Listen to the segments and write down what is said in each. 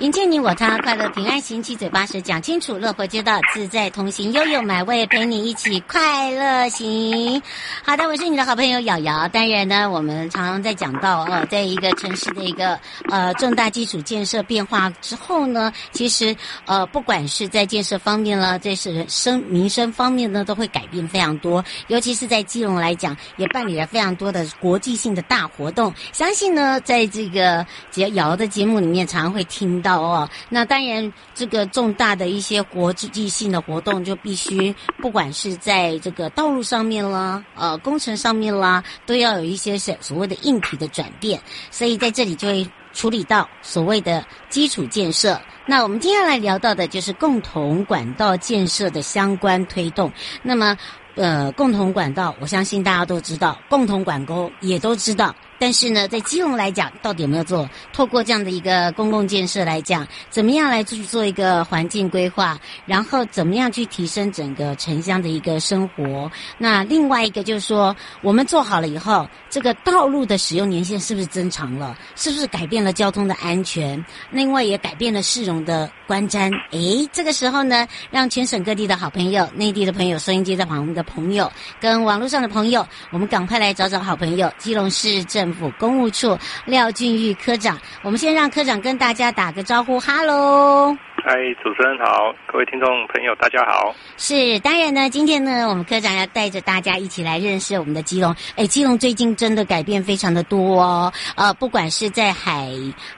迎接你我他，快乐平安行，七嘴八舌讲清楚，乐活街道自在同行，悠悠买位陪你一起快乐行。好的，我是你的好朋友瑶瑶。当然呢，我们常常在讲到呃，在一个城市的一个呃重大基础建设变化之后呢，其实呃不管是在建设方面了，这是生民生方面呢，都会改变非常多。尤其是在基隆来讲，也办理了非常多的国际性的大活动。相信呢，在这个瑶瑶的节目里面，常常会听到。哦，那当然，这个重大的一些国际性的活动，就必须不管是在这个道路上面啦，呃，工程上面啦，都要有一些所所谓的硬体的转变，所以在这里就会处理到所谓的基础建设。那我们接下来聊到的就是共同管道建设的相关推动。那么，呃，共同管道，我相信大家都知道，共同管沟也都知道。但是呢，在基隆来讲，到底有没有做？透过这样的一个公共建设来讲，怎么样来去做一个环境规划？然后怎么样去提升整个城乡的一个生活？那另外一个就是说，我们做好了以后，这个道路的使用年限是不是增长了？是不是改变了交通的安全？另外也改变了市容的观瞻。诶，这个时候呢，让全省各地的好朋友、内地的朋友、收音机在旁的朋友、跟网络上的朋友，我们赶快来找找好朋友，基隆市政。政府公务处廖俊玉科长，我们先让科长跟大家打个招呼，哈喽。嗨，主持人好，各位听众朋友，大家好。是，当然呢，今天呢，我们科长要带着大家一起来认识我们的基隆。哎，基隆最近真的改变非常的多哦，呃，不管是在海，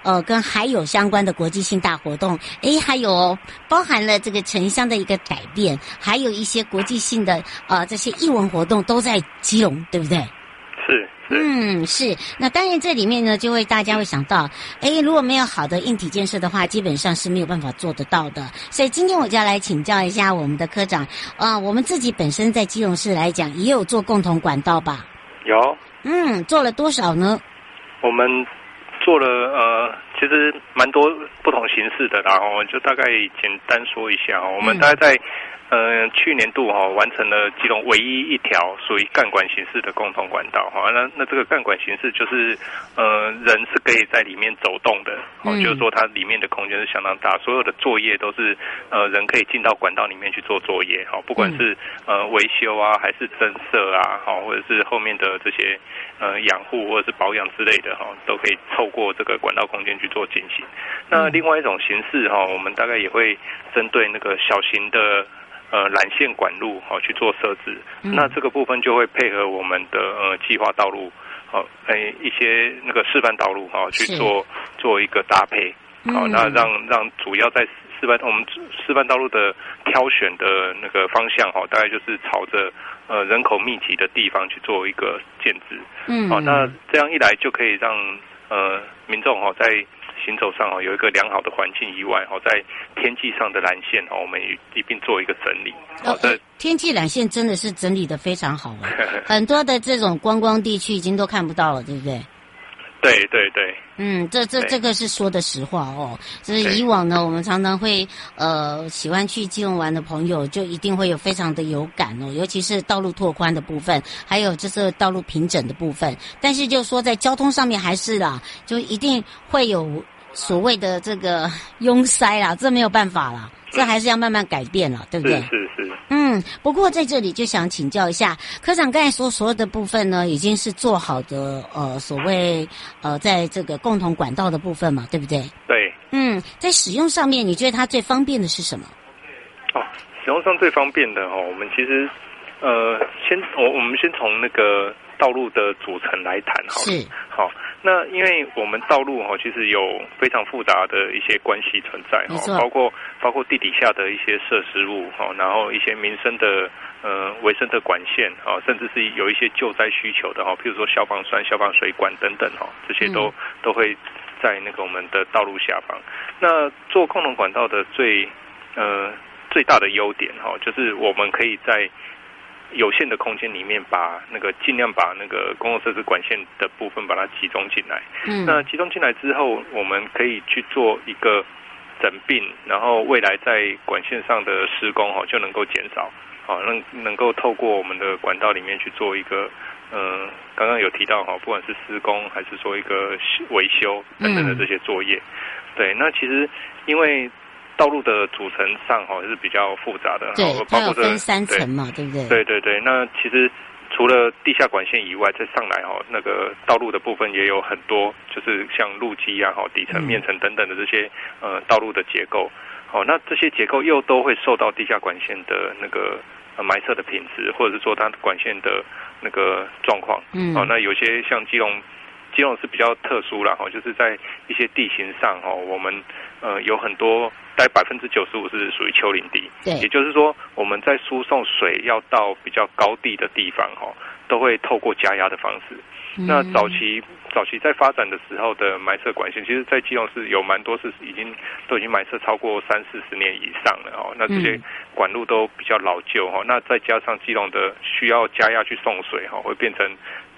呃，跟海有相关的国际性大活动，哎，还有包含了这个城乡的一个改变，还有一些国际性的呃这些艺文活动都在基隆，对不对？是。嗯，是。那当然，这里面呢，就会大家会想到，哎，如果没有好的硬体建设的话，基本上是没有办法做得到的。所以今天我就要来请教一下我们的科长啊，我们自己本身在基隆市来讲，也有做共同管道吧？有。嗯，做了多少呢？我们做了呃，其实蛮多不同形式的，然后就大概简单说一下，我们大概在。呃，去年度哈、哦、完成了基隆唯一一条属于干管形式的共同管道哈，那那这个干管形式就是呃人是可以在里面走动的，哦，就是说它里面的空间是相当大，所有的作业都是呃人可以进到管道里面去做作业哈，不管是呃维修啊还是增设啊，哈或者是后面的这些呃养护或者是保养之类的哈，都可以透过这个管道空间去做进行。那另外一种形式哈，我们大概也会针对那个小型的。呃，缆线管路好、哦、去做设置，嗯、那这个部分就会配合我们的呃计划道路，好、哦，诶一些那个示范道路哈、哦、去做做一个搭配，好、哦，那让让主要在示范我们示范道路的挑选的那个方向哈、哦，大概就是朝着呃人口密集的地方去做一个建置，嗯，好、哦，那这样一来就可以让呃民众哈、哦、在。行走上哦，有一个良好的环境以外哦，在天际上的缆线哦，我们一并做一个整理。好哦，天际缆线真的是整理的非常好啊，很多的这种观光地区已经都看不到了，对不对？对对对，嗯，这这对这个是说的实话哦。就是以往呢，我们常常会呃喜欢去基隆玩的朋友，就一定会有非常的有感哦，尤其是道路拓宽的部分，还有就是道路平整的部分。但是就说在交通上面还是啦，就一定会有所谓的这个拥塞啦，这没有办法啦，这还是要慢慢改变了，对不对？是是是。嗯，不过在这里就想请教一下科长，刚才说所有的部分呢，已经是做好的，呃，所谓呃，在这个共同管道的部分嘛，对不对？对。嗯，在使用上面，你觉得它最方便的是什么？哦，使用上最方便的哦，我们其实呃，先我我们先从那个道路的组成来谈好。好，那因为我们道路哈，其实有非常复杂的一些关系存在哈，包括包括地底下的一些设施物哈，然后一些民生的呃维生的管线啊，甚至是有一些救灾需求的哈，譬如说消防栓、消防水管等等哈，这些都、嗯、都会在那个我们的道路下方。那做共同管道的最呃最大的优点哈，就是我们可以在有限的空间里面，把那个尽量把那个公共设施管线的部分把它集中进来。嗯，那集中进来之后，我们可以去做一个整并，然后未来在管线上的施工哈就能够减少，好，能能够透过我们的管道里面去做一个，嗯，刚刚有提到哈，不管是施工还是说一个维修等等的这些作业，嗯、对，那其实因为。道路的组成上哈是比较复杂的，对，包括分三层嘛，对，对不对？对对对，那其实除了地下管线以外，再上来哈，那个道路的部分也有很多，就是像路基啊、哈底层、面层等等的这些呃道路的结构，好，那这些结构又都会受到地下管线的那个呃埋设的品质，或者是说它管线的那个状况，嗯，好，那有些像基隆。基隆是比较特殊了哈，就是在一些地形上哈，我们呃有很多，大概百分之九十五是属于丘陵地，对，也就是说我们在输送水要到比较高地的地方哈，都会透过加压的方式。嗯、那早期早期在发展的时候的埋设管线，其实，在基隆是有蛮多是已经都已经埋设超过三四十年以上了哦。那这些管路都比较老旧哈，那再加上基隆的需要加压去送水哈，会变成。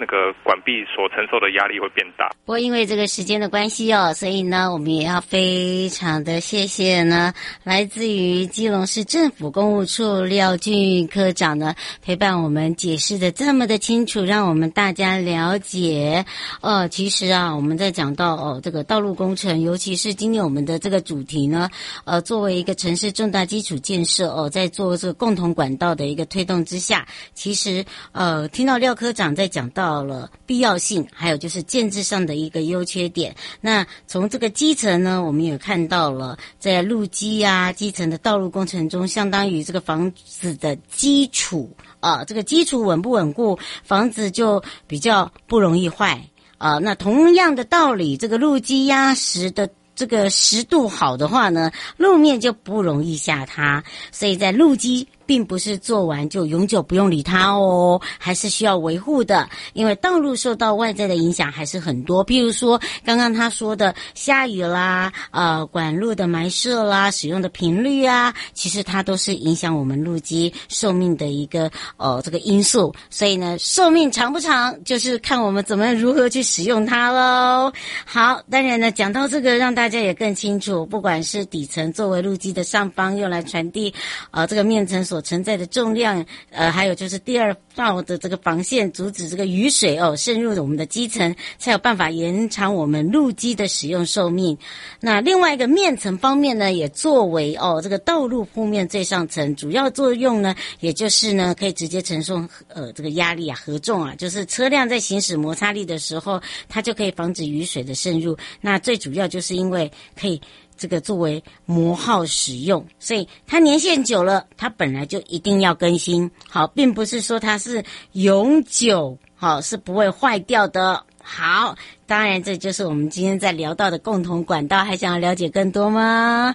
那个管壁所承受的压力会变大。不过因为这个时间的关系哦，所以呢，我们也要非常的谢谢呢，来自于基隆市政府公务处廖俊科长呢，陪伴我们解释的这么的清楚，让我们大家了解。呃，其实啊，我们在讲到哦，这个道路工程，尤其是今天我们的这个主题呢，呃，作为一个城市重大基础建设哦，在做这个共同管道的一个推动之下，其实呃，听到廖科长在讲到。到了必要性，还有就是建制上的一个优缺点。那从这个基层呢，我们也看到了在路基啊、基层的道路工程中，相当于这个房子的基础啊，这个基础稳不稳固，房子就比较不容易坏啊。那同样的道理，这个路基压实的这个实度好的话呢，路面就不容易下塌。所以在路基。并不是做完就永久不用理它哦，还是需要维护的。因为道路受到外在的影响还是很多，比如说刚刚他说的下雨啦，呃，管路的埋设啦，使用的频率啊，其实它都是影响我们路基寿命的一个呃这个因素。所以呢，寿命长不长，就是看我们怎么如何去使用它喽。好，当然呢，讲到这个，让大家也更清楚，不管是底层作为路基的上方用来传递，呃，这个面层所存在的重量，呃，还有就是第二道的这个防线，阻止这个雨水哦渗入我们的基层，才有办法延长我们路基的使用寿命。那另外一个面层方面呢，也作为哦这个道路铺面最上层，主要作用呢，也就是呢可以直接承受呃这个压力啊荷重啊，就是车辆在行驶摩擦力的时候，它就可以防止雨水的渗入。那最主要就是因为可以。这个作为磨耗使用，所以它年限久了，它本来就一定要更新。好，并不是说它是永久，好，是不会坏掉的。好。当然，这就是我们今天在聊到的共同管道，还想要了解更多吗？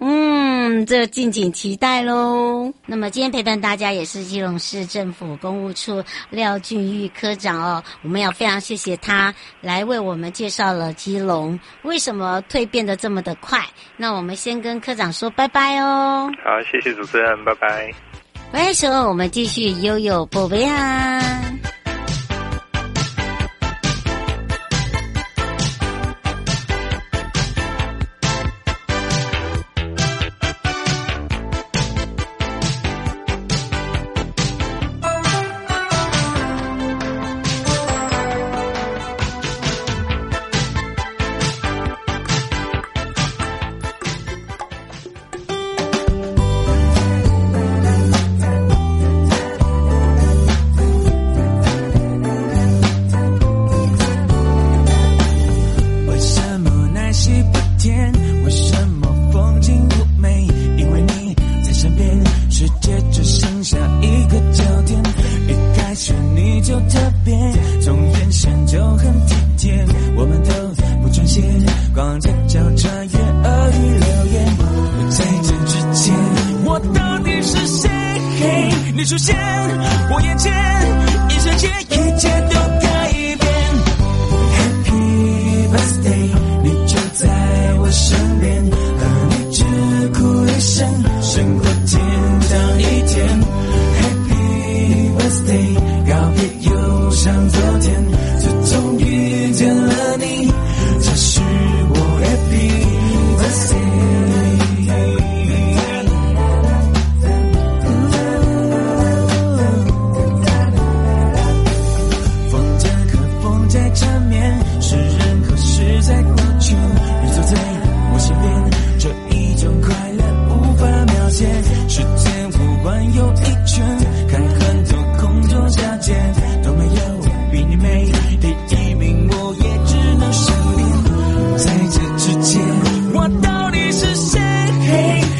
嗯，这敬请期待喽。那么今天陪伴大家也是基隆市政府公务处廖俊玉科长哦，我们要非常谢谢他来为我们介绍了基隆为什么蜕变的这么的快。那我们先跟科长说拜拜哦。好，谢谢主持人，拜拜。回来时候我们继续悠悠宝贝啊。出现我眼前，一瞬间一切都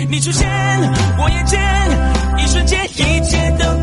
你出现我眼前一瞬间一切都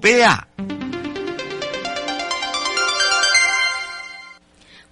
宝贝啊！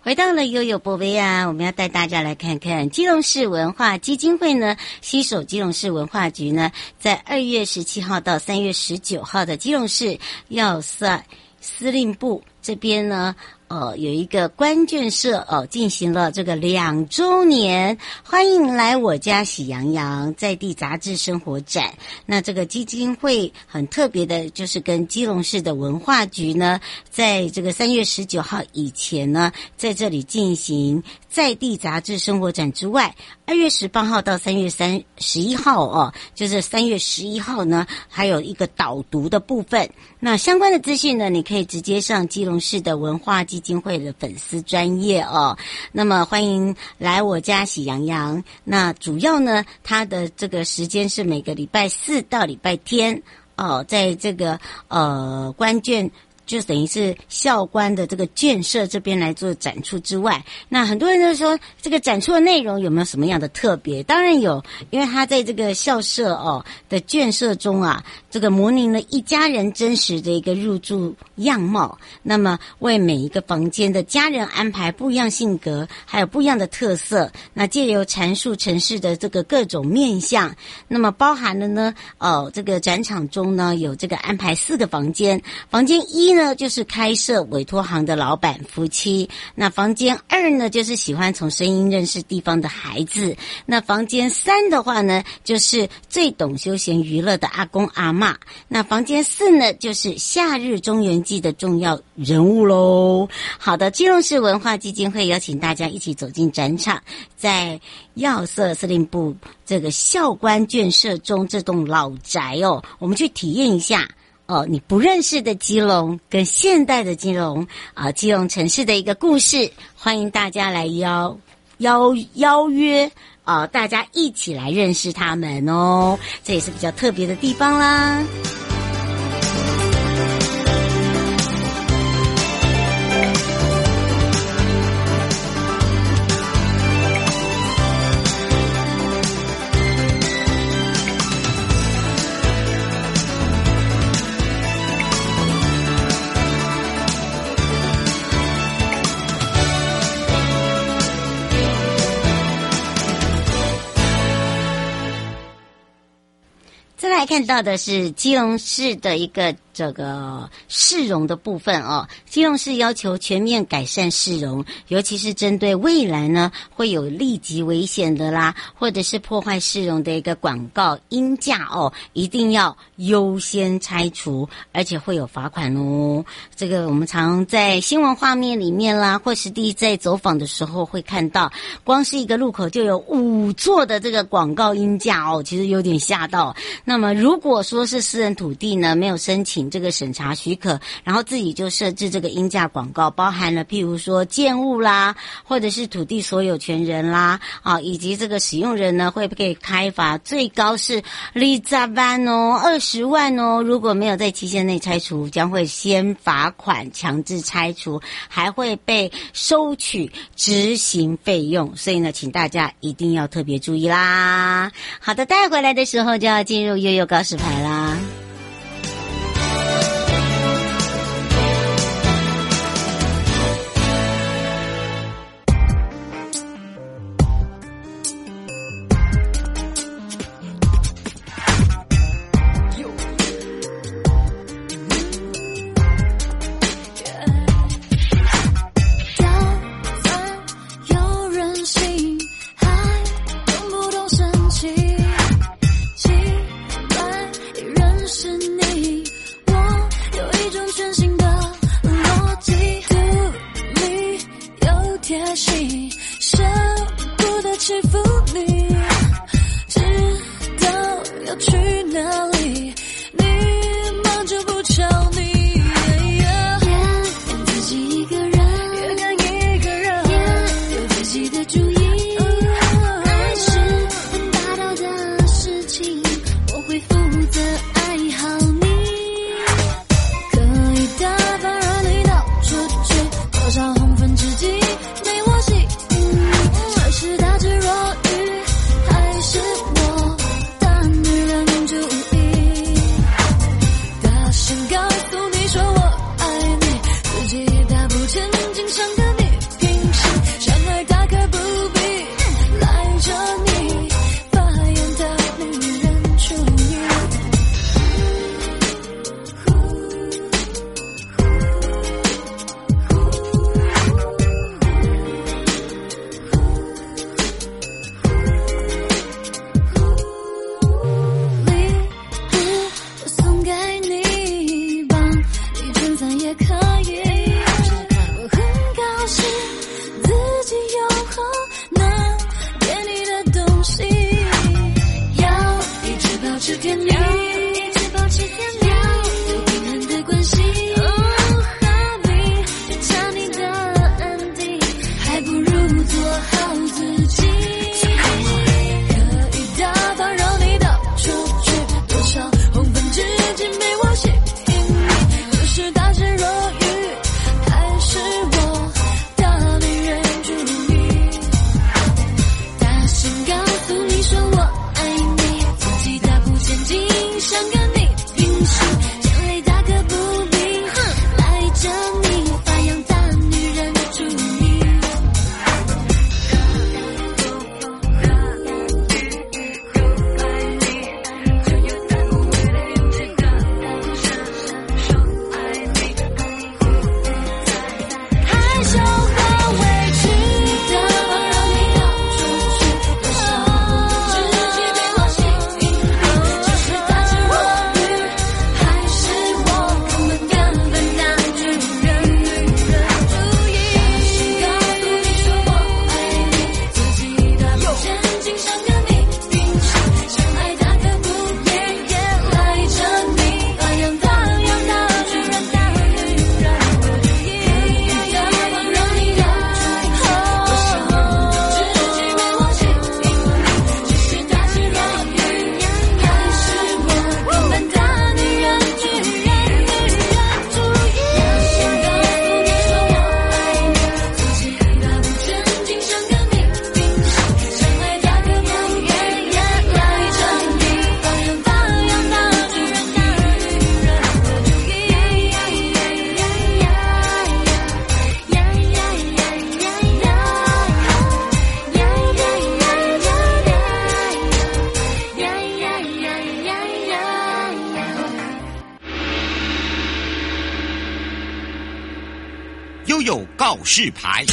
回到了悠悠波杯啊，我们要带大家来看看基隆市文化基金会呢，携手基隆市文化局呢，在二月十七号到三月十九号的基隆市要塞司令部这边呢。呃，有一个关键社哦，进行了这个两周年，欢迎来我家喜羊羊在地杂志生活展。那这个基金会很特别的，就是跟基隆市的文化局呢，在这个三月十九号以前呢，在这里进行在地杂志生活展之外，二月十八号到三月三十一号哦，就是三月十一号呢，还有一个导读的部分。那相关的资讯呢，你可以直接上基隆市的文化基金会的粉丝专业哦。那么欢迎来我家喜洋洋。那主要呢，它的这个时间是每个礼拜四到礼拜天哦，在这个呃关键。就等于是校官的这个建设这边来做展出之外，那很多人就说这个展出的内容有没有什么样的特别？当然有，因为他在这个校舍哦的建设中啊，这个模拟了一家人真实的一个入住样貌，那么为每一个房间的家人安排不一样性格，还有不一样的特色。那借由阐述城市的这个各种面相，那么包含了呢，哦，这个展场中呢有这个安排四个房间，房间一呢。就是开设委托行的老板夫妻。那房间二呢，就是喜欢从声音认识地方的孩子。那房间三的话呢，就是最懂休闲娱乐的阿公阿嬷。那房间四呢，就是夏日中元祭的重要人物喽。好的，基隆市文化基金会邀请大家一起走进展场，在要塞司令部这个校官眷舍中这栋老宅哦，我们去体验一下。哦，你不认识的基隆跟现代的基隆啊，基隆城市的一个故事，欢迎大家来邀邀邀约哦，大家一起来认识他们哦，这也是比较特别的地方啦。来看到的是基隆市的一个。这个市容的部分哦，基隆市要求全面改善市容，尤其是针对未来呢会有立即危险的啦，或者是破坏市容的一个广告音架哦，一定要优先拆除，而且会有罚款哦。这个我们常在新闻画面里面啦，或实地在走访的时候会看到，光是一个路口就有五座的这个广告音架哦，其实有点吓到。那么如果说是私人土地呢，没有申请。这个审查许可，然后自己就设置这个鹰架广告，包含了譬如说建物啦，或者是土地所有权人啦，啊，以及这个使用人呢，会被开罚，最高是二十万哦，二十万哦。如果没有在期限内拆除，将会先罚款、强制拆除，还会被收取执行费用。所以呢，请大家一定要特别注意啦。好的，带回来的时候就要进入悠悠告示牌啦。示牌。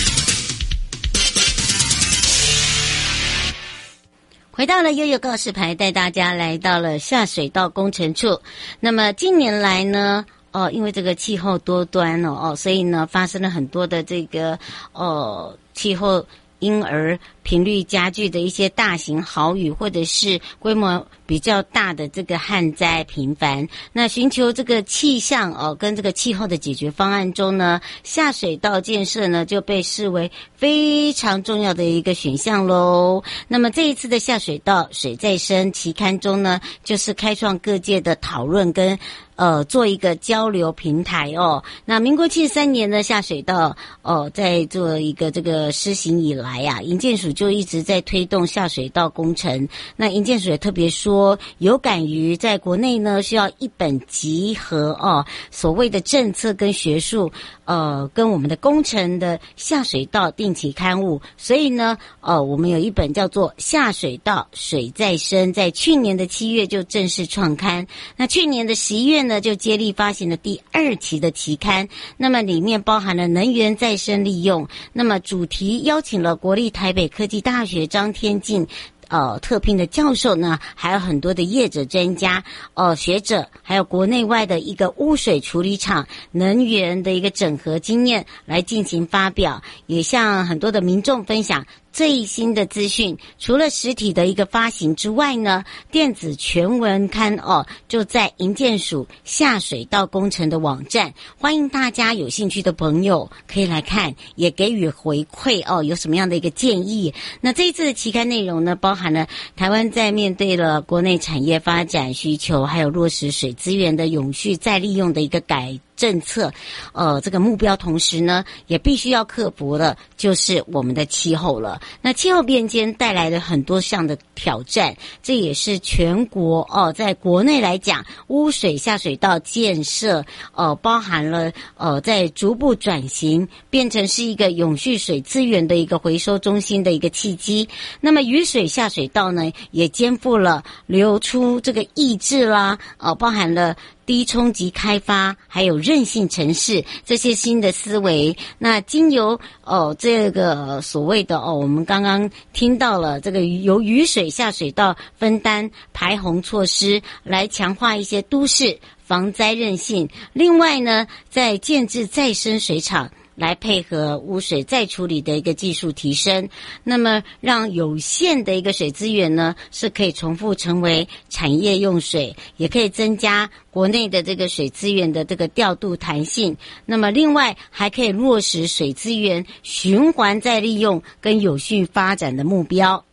回到了悠悠告示牌，带大家来到了下水道工程处。那么近年来呢，哦，因为这个气候多端哦，哦，所以呢，发生了很多的这个哦气候。因而频率加剧的一些大型豪雨，或者是规模比较大的这个旱灾频繁。那寻求这个气象哦，跟这个气候的解决方案中呢，下水道建设呢就被视为非常重要的一个选项喽。那么这一次的下水道水再生期刊中呢，就是开创各界的讨论跟。呃，做一个交流平台哦。那民国七十三年的下水道哦，在做一个这个施行以来呀、啊，营建署就一直在推动下水道工程。那营建署也特别说，有感于在国内呢，需要一本集合哦，所谓的政策跟学术。呃，跟我们的工程的下水道定期刊物，所以呢，呃，我们有一本叫做《下水道水再生》，在去年的七月就正式创刊。那去年的十一月呢，就接力发行了第二期的期刊。那么里面包含了能源再生利用。那么主题邀请了国立台北科技大学张天进。呃，特聘的教授呢，还有很多的业者、专家、呃学者，还有国内外的一个污水处理厂能源的一个整合经验来进行发表，也向很多的民众分享。最新的资讯，除了实体的一个发行之外呢，电子全文刊哦，就在营建署下水道工程的网站，欢迎大家有兴趣的朋友可以来看，也给予回馈哦，有什么样的一个建议？那这一次的期刊内容呢，包含了台湾在面对了国内产业发展需求，还有落实水资源的永续再利用的一个改。政策，呃，这个目标，同时呢，也必须要克服的，就是我们的气候了。那气候变迁带来了很多项的挑战，这也是全国哦，在国内来讲，污水下水道建设，呃，包含了呃，在逐步转型，变成是一个永续水资源的一个回收中心的一个契机。那么雨水下水道呢，也肩负了流出这个抑制啦，呃，包含了。低冲击开发，还有韧性城市这些新的思维，那经由哦这个所谓的哦，我们刚刚听到了这个由雨水下水道分担排洪措施，来强化一些都市防灾韧性。另外呢，在建制再生水厂。来配合污水再处理的一个技术提升，那么让有限的一个水资源呢，是可以重复成为产业用水，也可以增加国内的这个水资源的这个调度弹性。那么另外还可以落实水资源循环再利用跟有序发展的目标。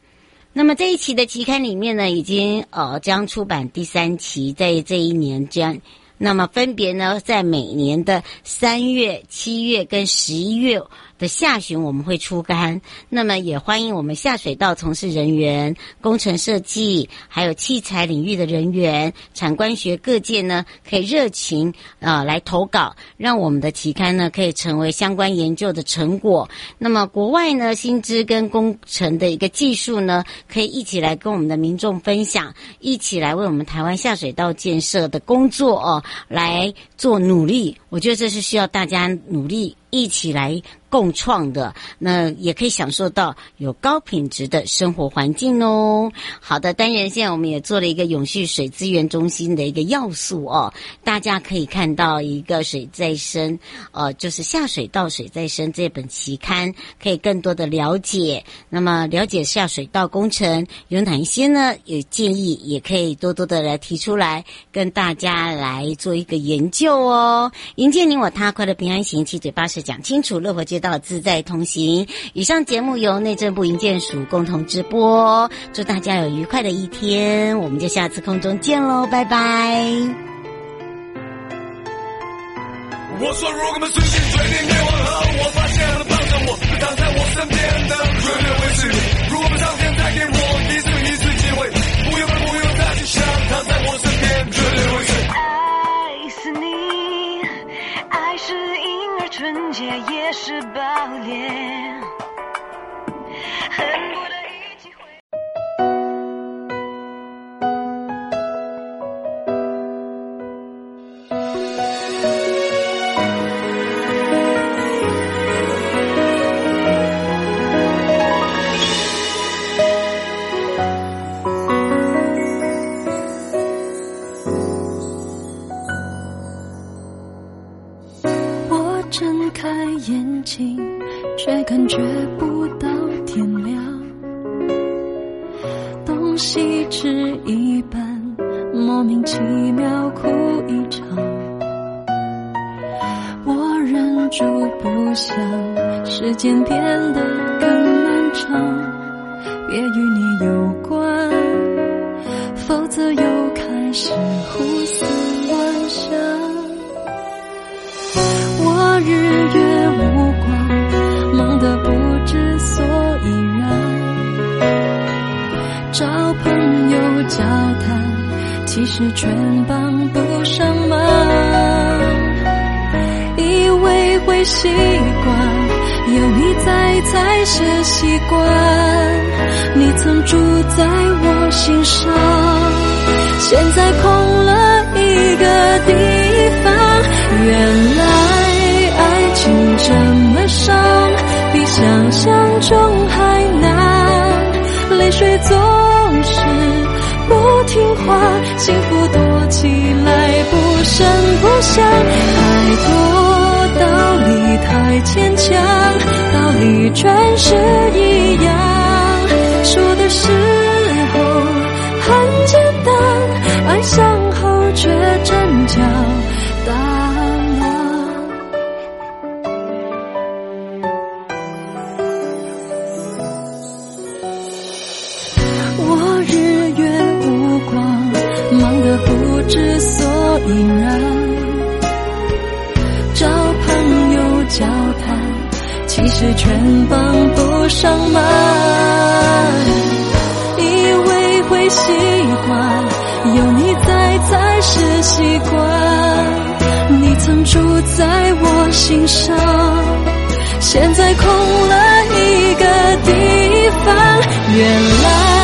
那么这一期的期刊里面呢，已经呃将出版第三期，在这一年将。那么分别呢，在每年的三月、七月跟十一月的下旬，我们会出刊。那么也欢迎我们下水道从事人员、工程设计，还有器材领域的人员、产官学各界呢，可以热情啊、呃、来投稿，让我们的期刊呢可以成为相关研究的成果。那么国外呢，新知跟工程的一个技术呢，可以一起来跟我们的民众分享，一起来为我们台湾下水道建设的工作哦来做努力。我觉得这是需要大家努力。一起来共创的，那也可以享受到有高品质的生活环境哦。好的，当然现在我们也做了一个永续水资源中心的一个要素哦，大家可以看到一个水再生，呃，就是下水道水再生这本期刊，可以更多的了解。那么了解下水道工程有哪一些呢？有建议也可以多多的来提出来，跟大家来做一个研究哦。迎接你我他，快乐平安行，七嘴八舌。讲清楚，乐活街道自在同行。以上节目由内政部营建署共同直播，祝大家有愉快的一天，我们就下次空中见喽，拜拜。我说，如果我们随心随地灭亡后，我发现了帮着我，躺在我身边的绝对会是你。如果上天再给我一次一次机会，不用不用再去想，躺在我身情却感觉不到天亮。东西吃一半莫名其妙哭一场。我忍住不想时间变得更漫长也与你有关。否则又开始胡思乱想。交谈，其实全帮不上忙。以为会习惯有你在才是习惯，你曾住在我心上，现在空了一个地方。原来爱情这么伤，比想象中还难，泪水总听话，幸福躲起来不声不响，太多。道理太牵强，道理全是一样。说的时候很简单，爱上后却真假上满。以为会习惯，有你在才是习惯。你曾住在我心上，现在空了一个地方。原来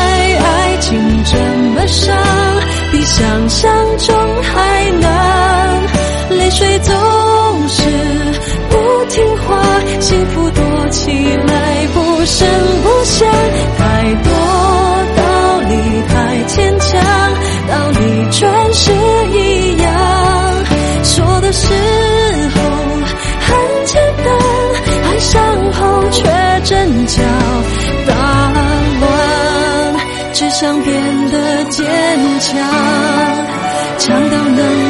却真叫大乱。只想变得坚强，强到能